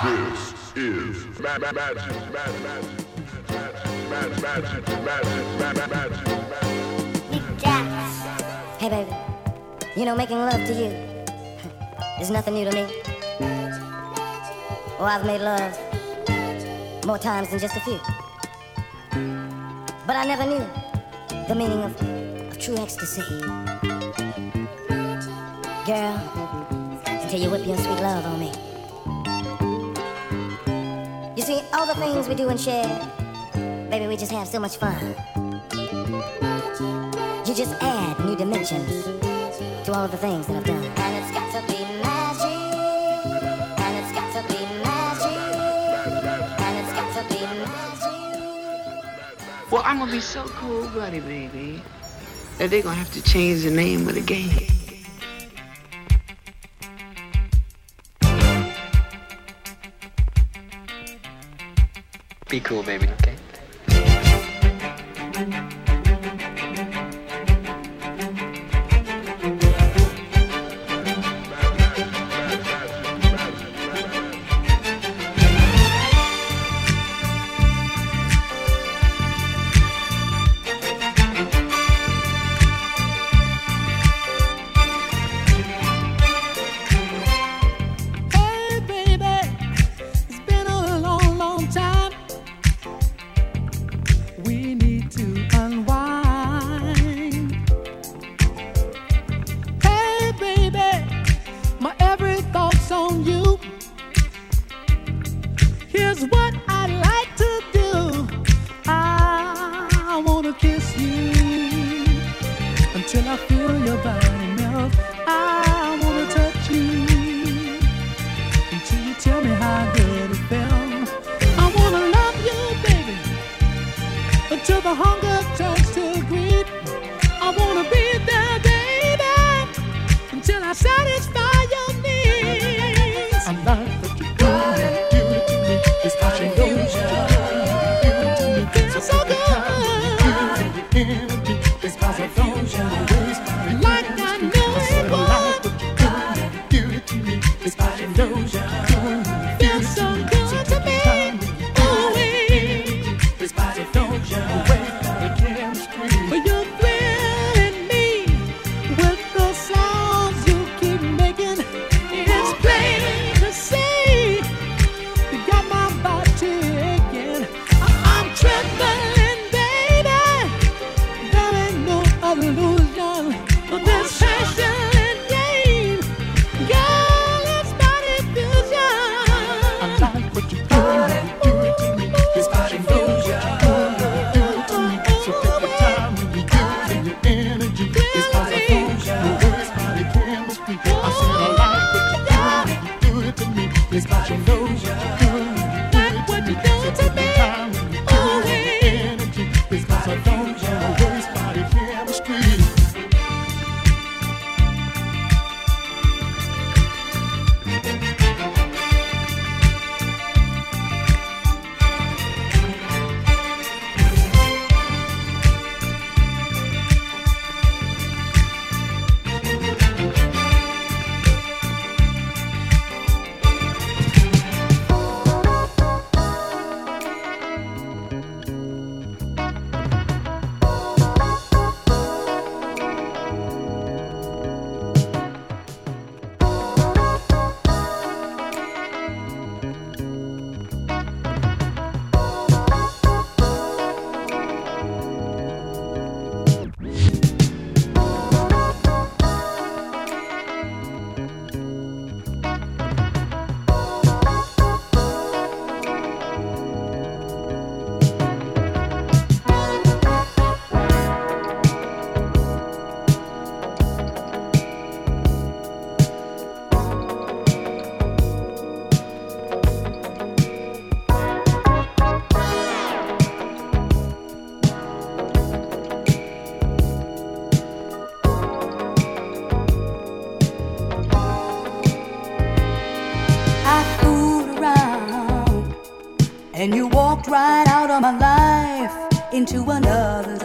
Hey, baby. You know, making love to you is nothing new to me. Oh, I've made love more times than just a few. But I never knew the meaning of, of true ecstasy. Girl, until you whip your sweet love on me. You see, all the things we do and share, baby, we just have so much fun. You just add new dimensions to all of the things that I've done. And it's got to be magic. And it's got to be magic. And it's got to be magic. Well, I'm gonna be so cold blooded, baby, that they're gonna have to change the name of the game. Be cool, baby, okay? Into another's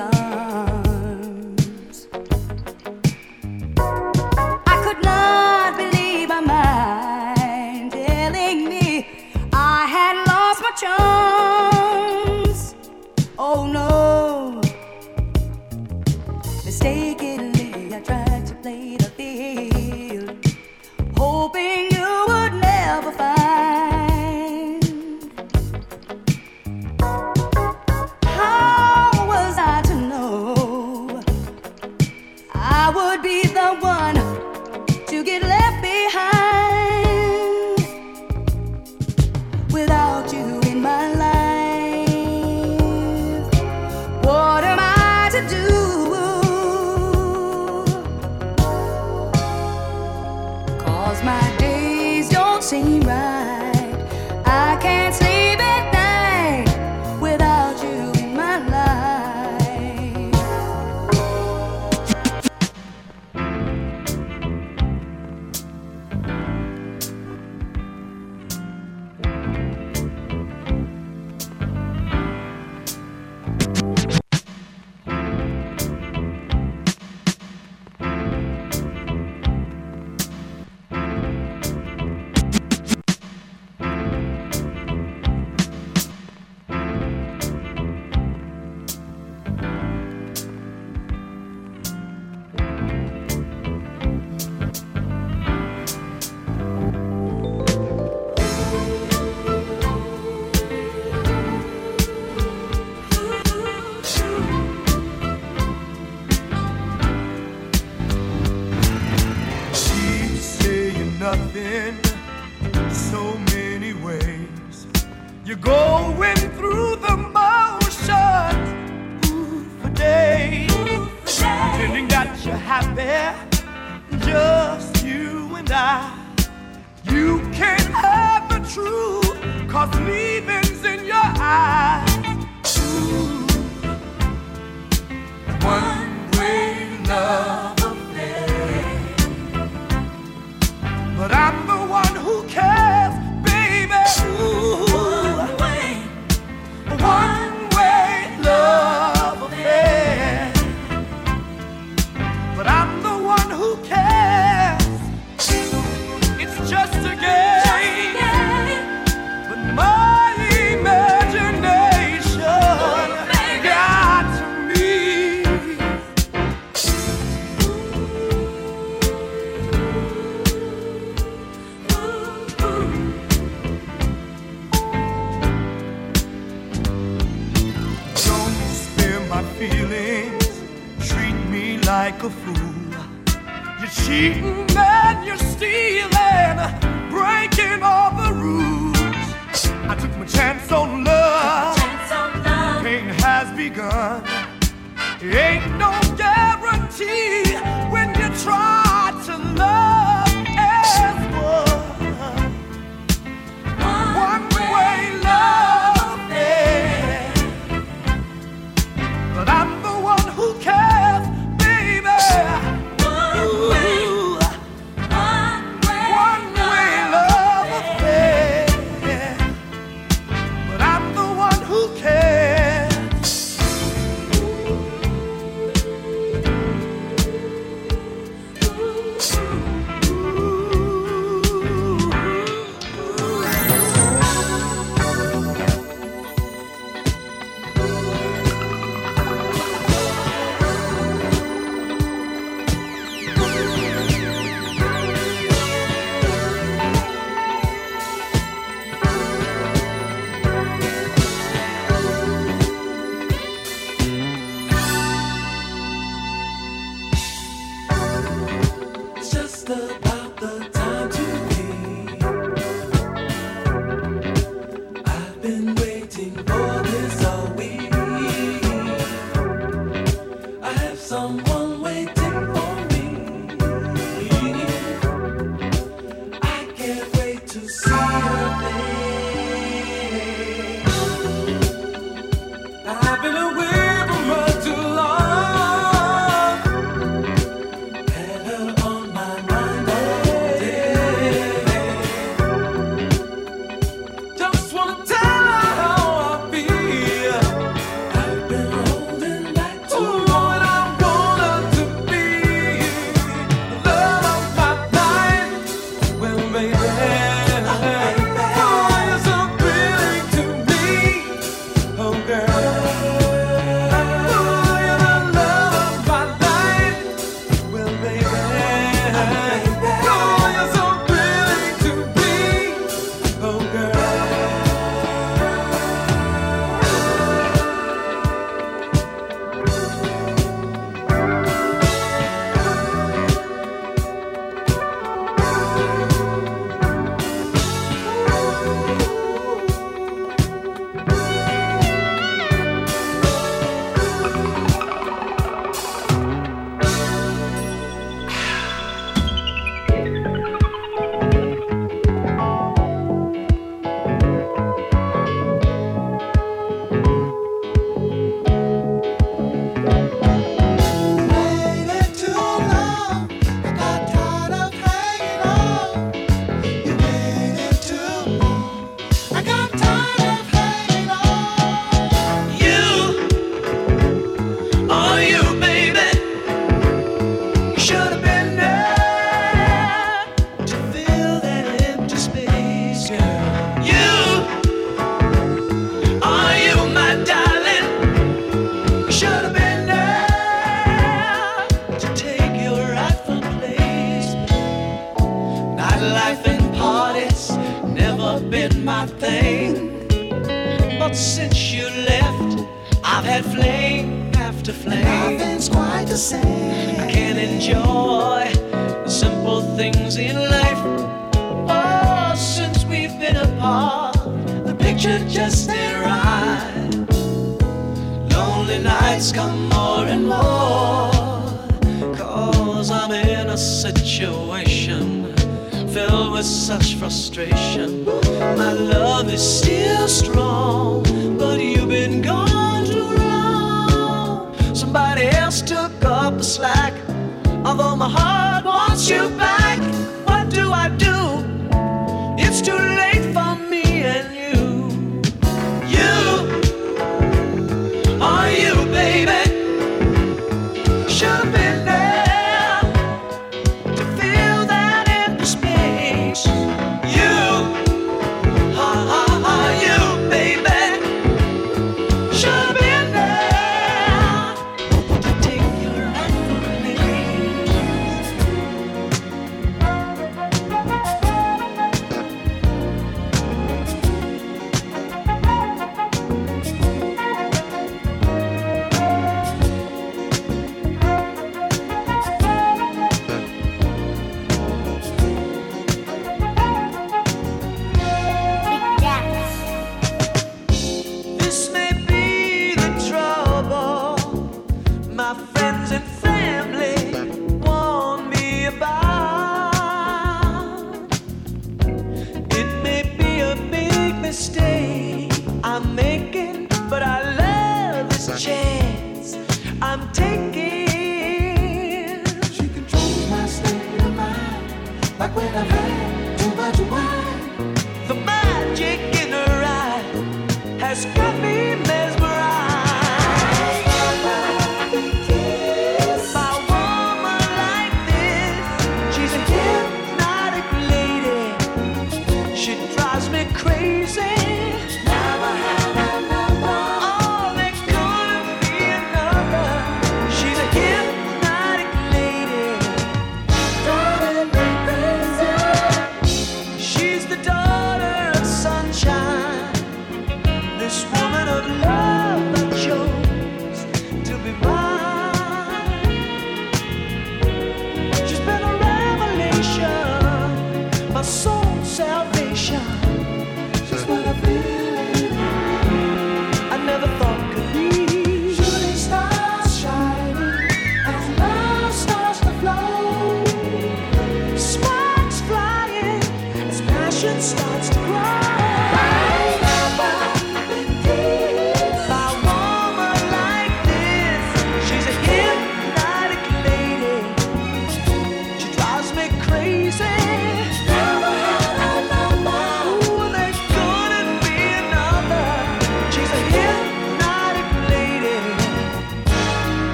who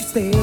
te ter.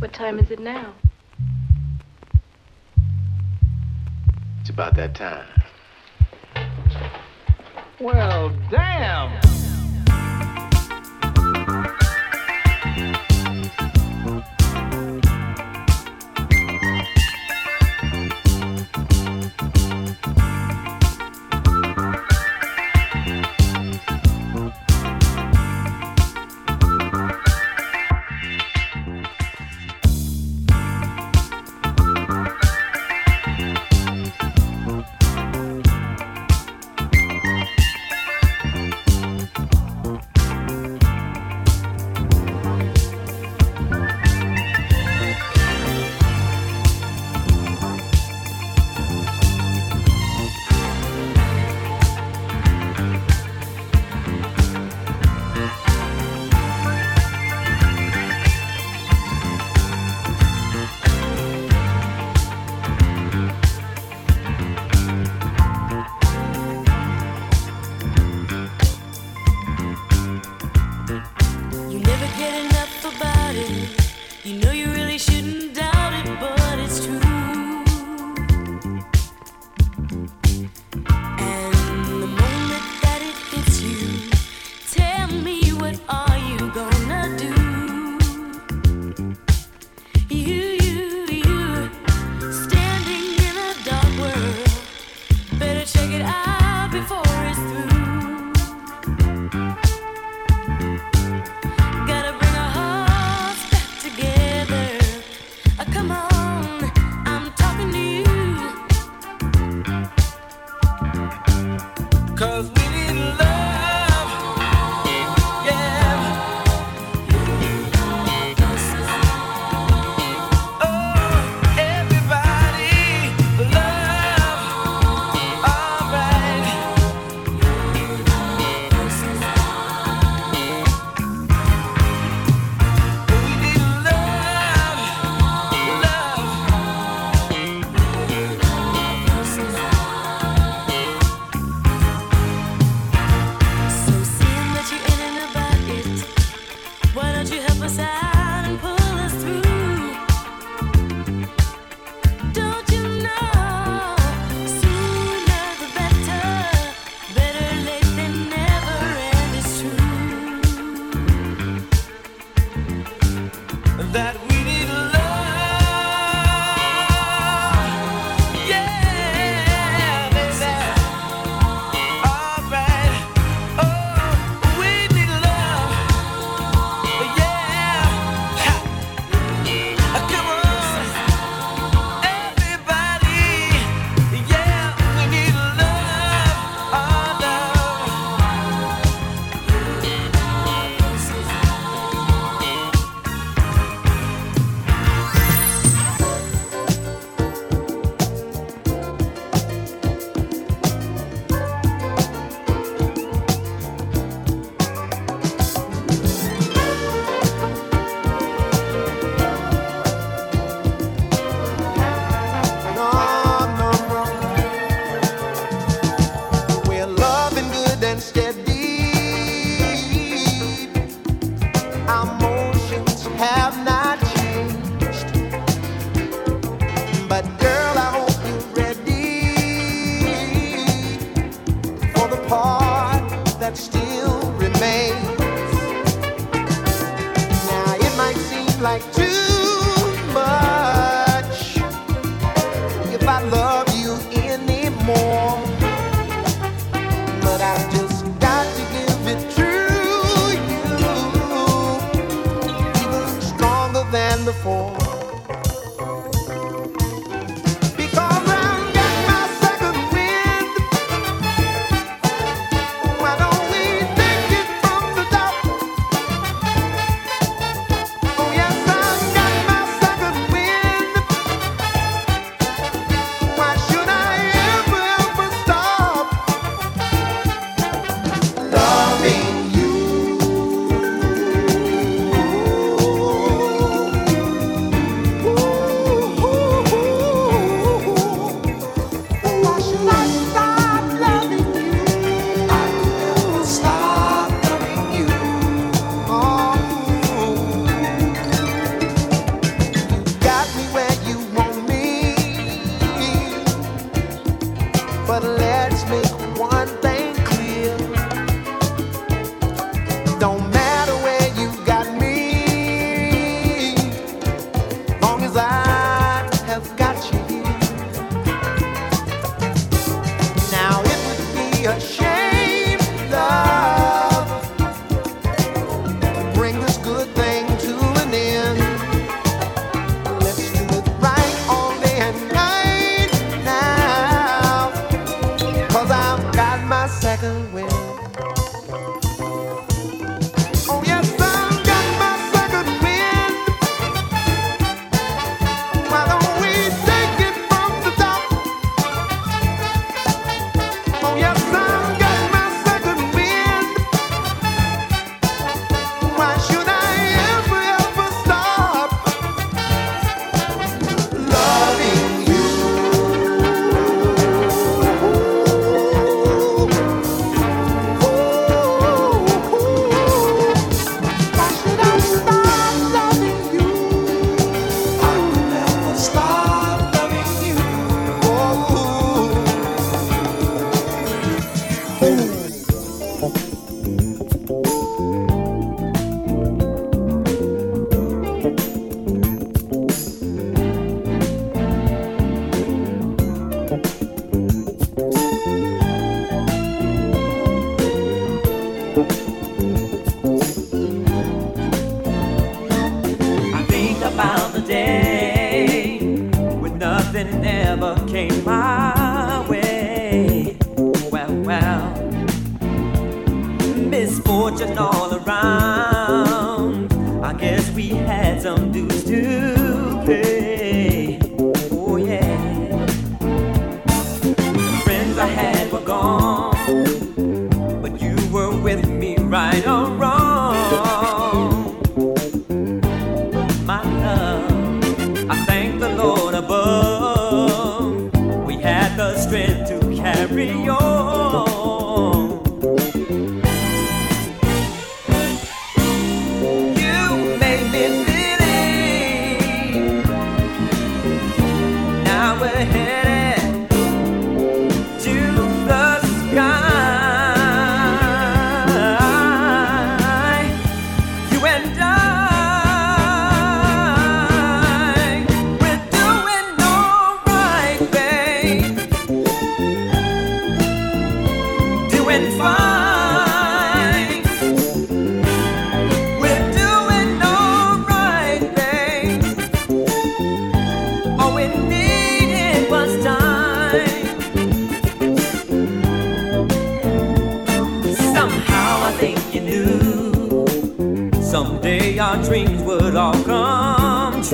What time is it now?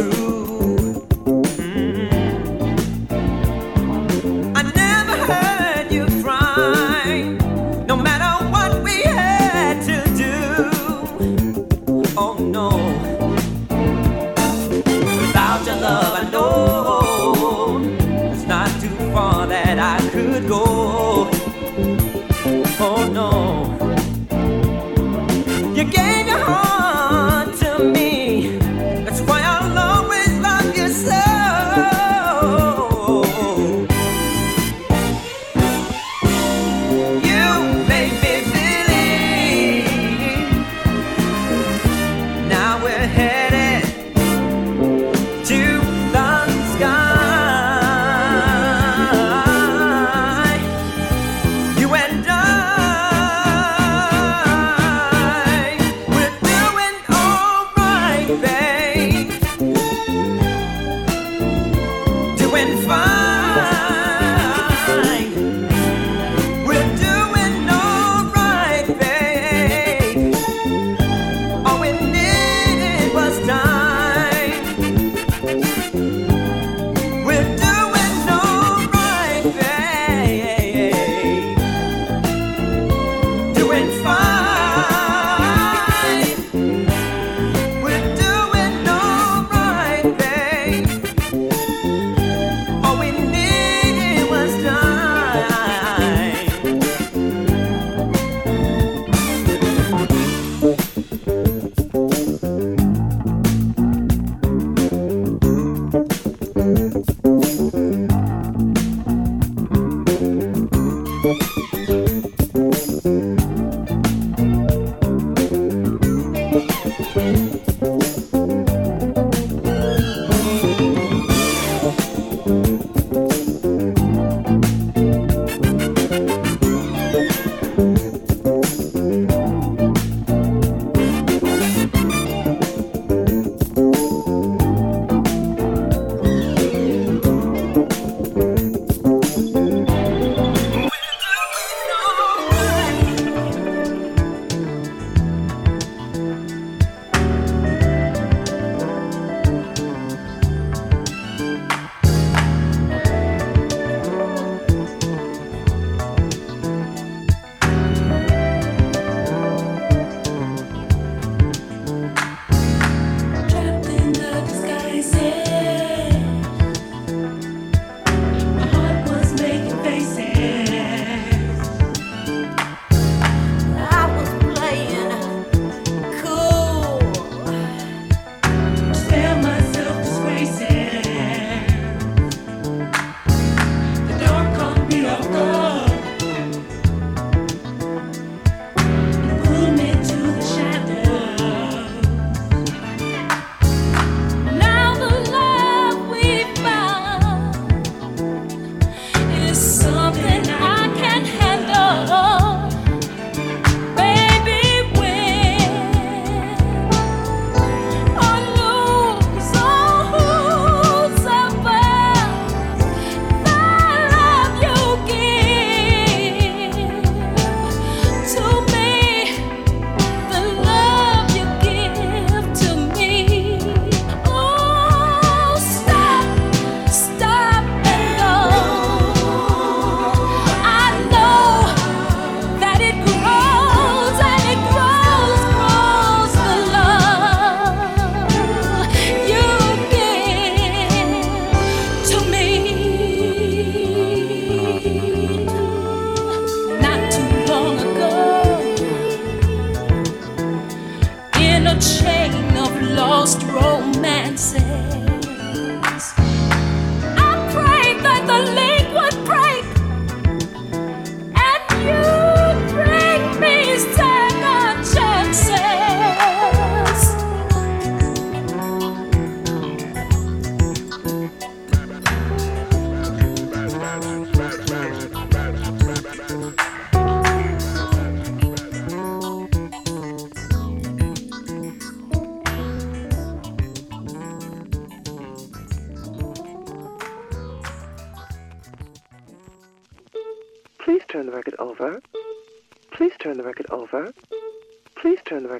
You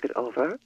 target over.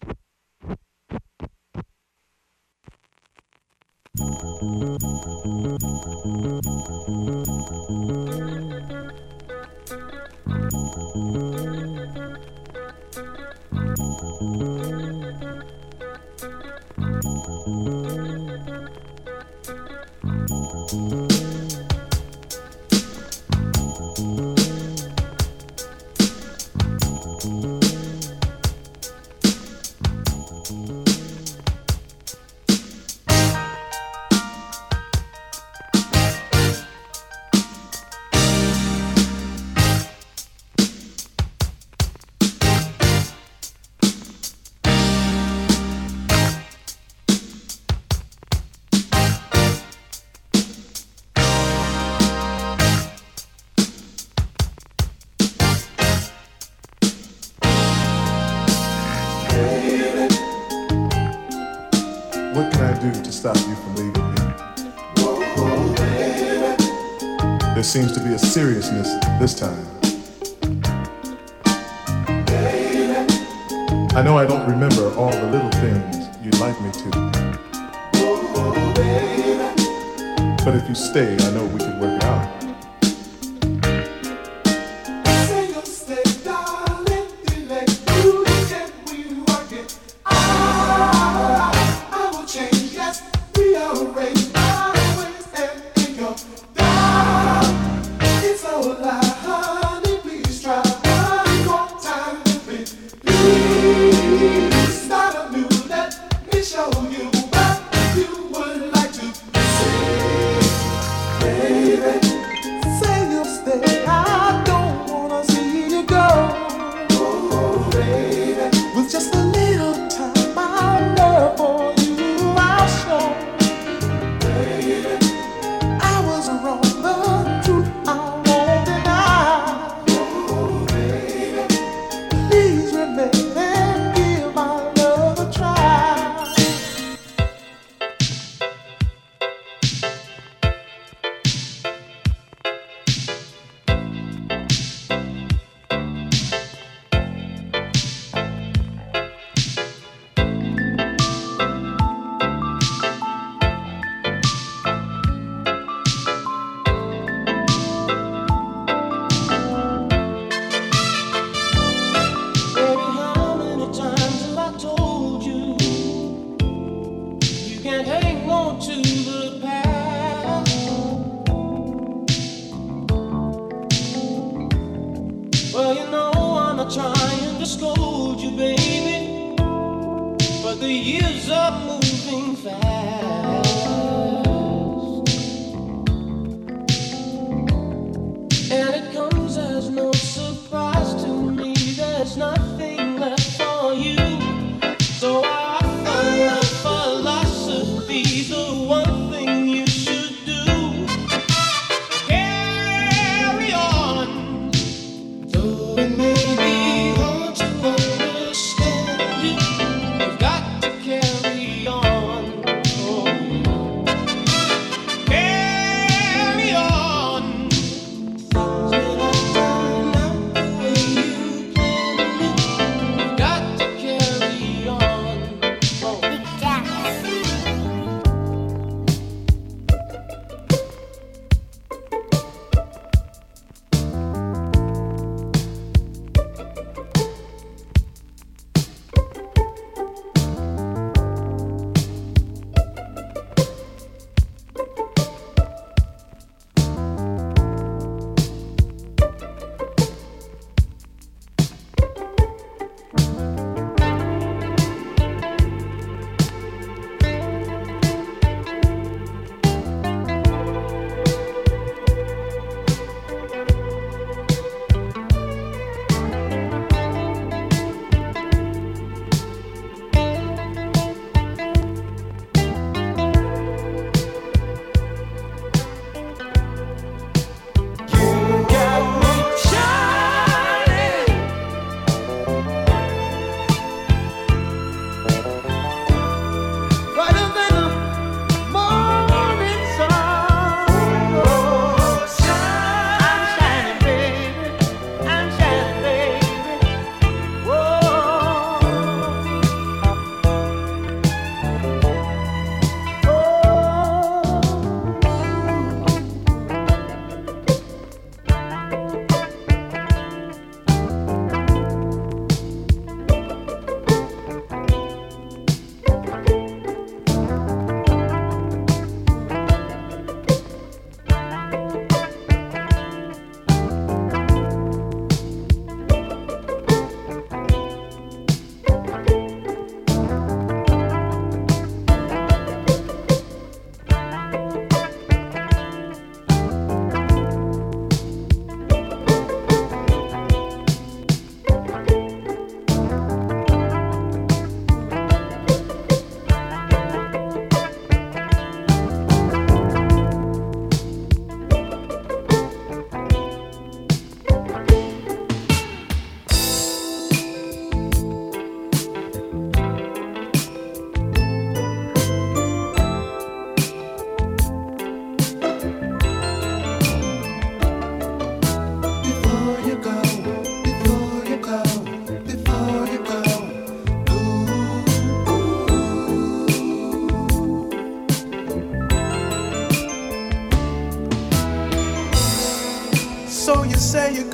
seems to be a seriousness this time. I know I don't remember all the little things you'd like me to. But if you stay, I know we can work it out.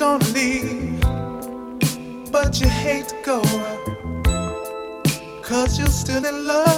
gonna leave, but you hate to go, cause you're still in love.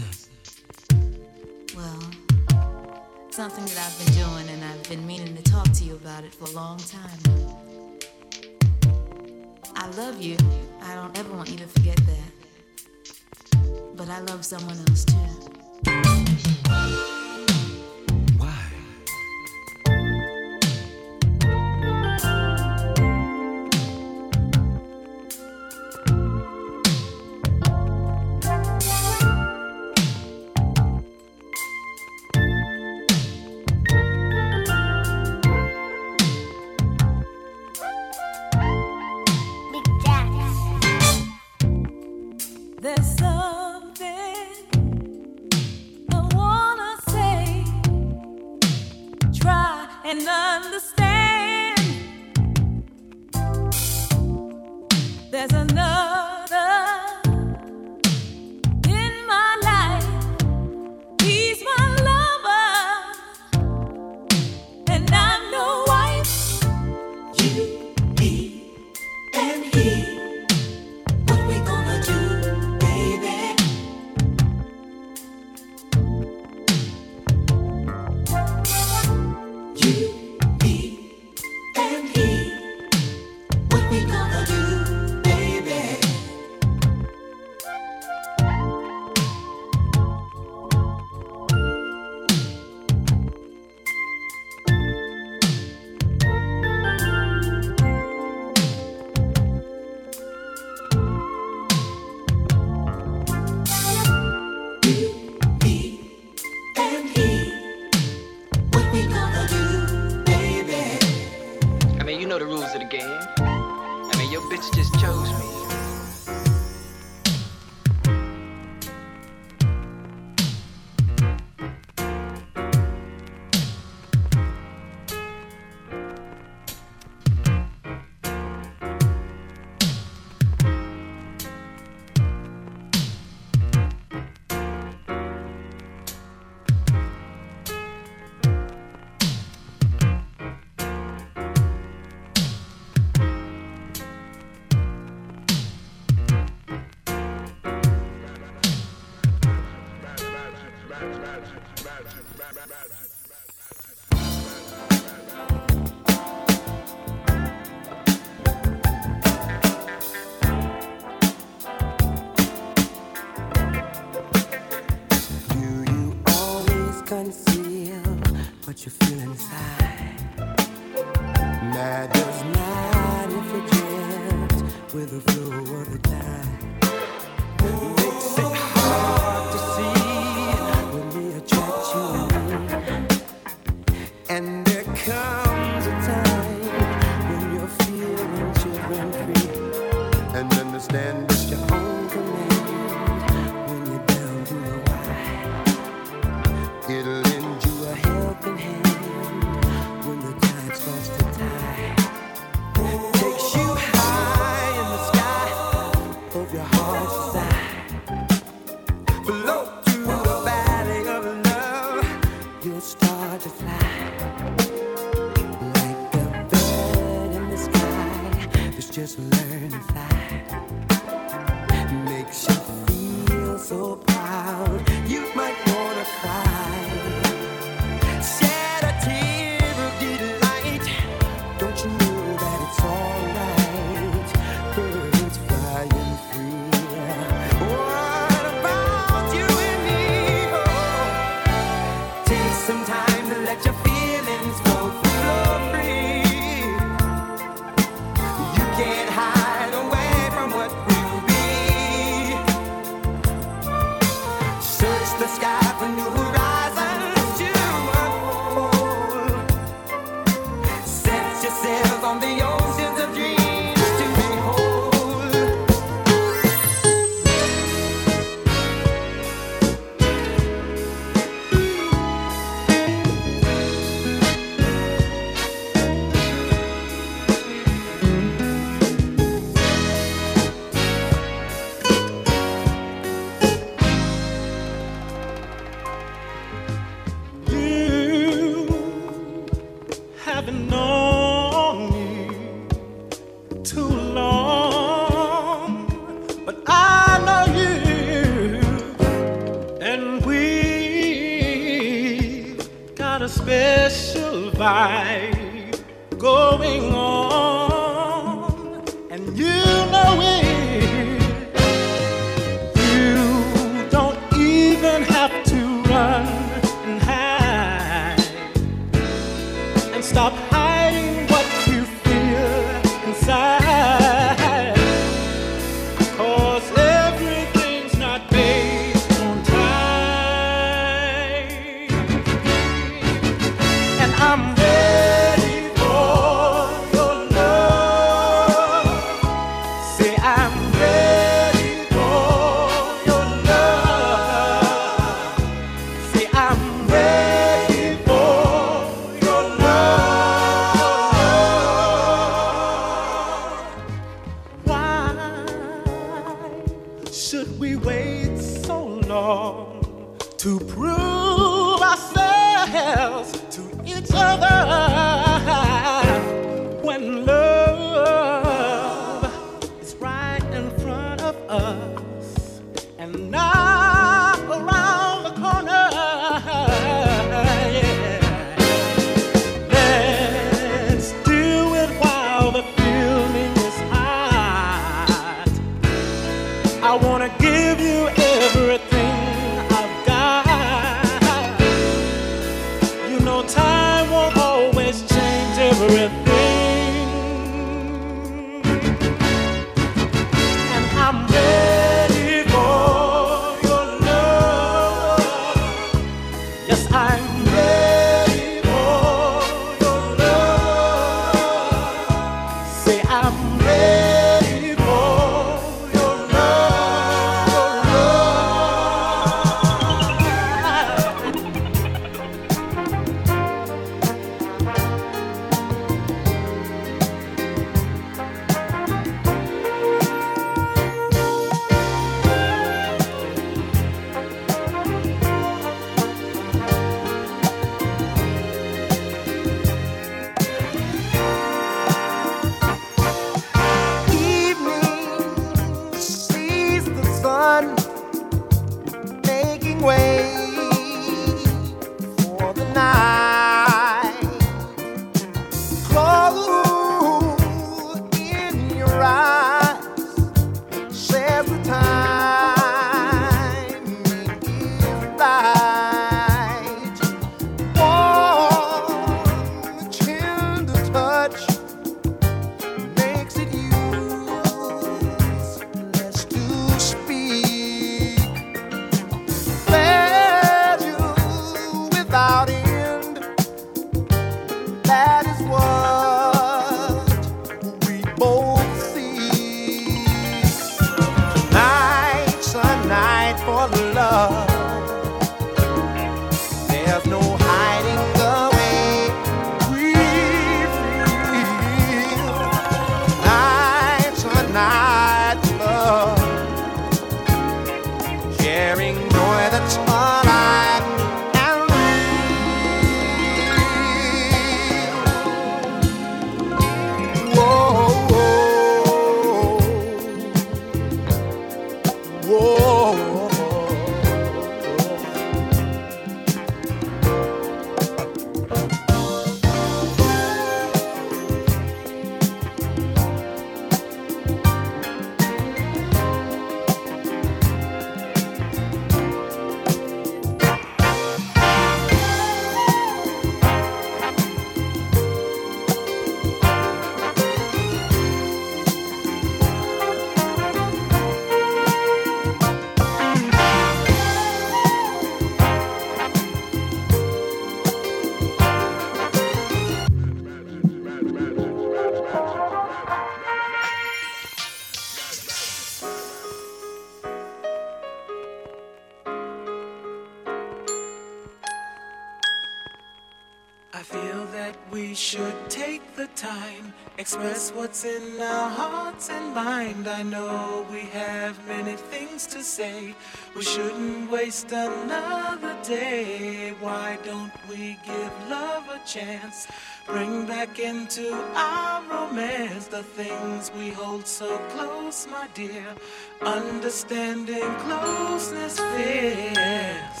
Express what's in our hearts and mind. I know we have many things to say. We shouldn't waste another day. Why don't we give love a chance? Bring back into our romance the things we hold so close, my dear. Understanding closeness fears.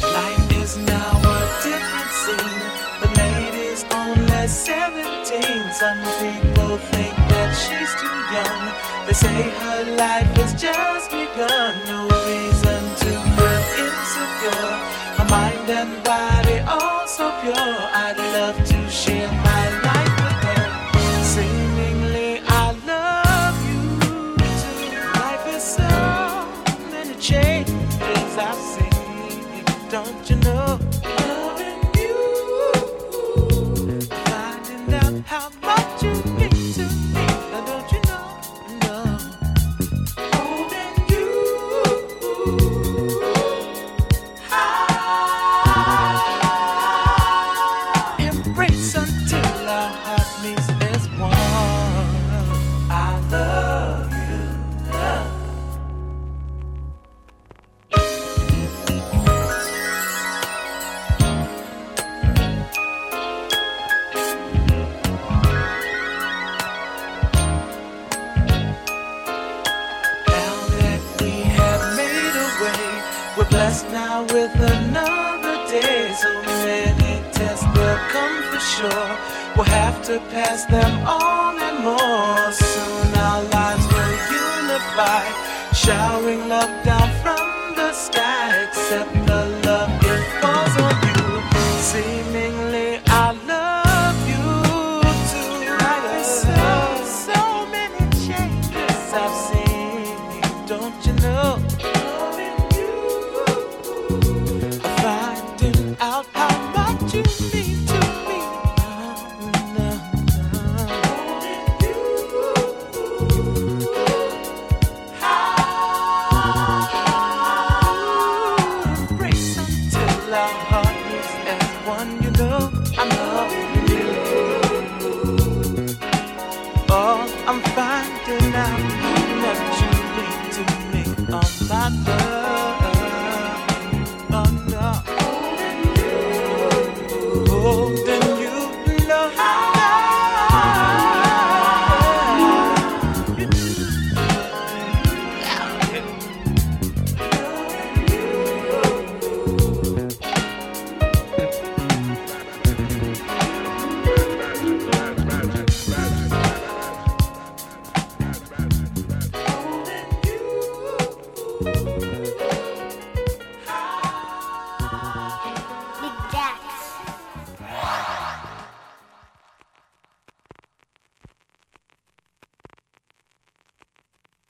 Life is now a different scene. The lady's only 17. Some people think that she's too young. They say her life has just begun. No reason to feel insecure. Her mind and body all so pure. I'd love to share my life with her. Seemingly, I love you too. Life is so many changes I see. Don't you know?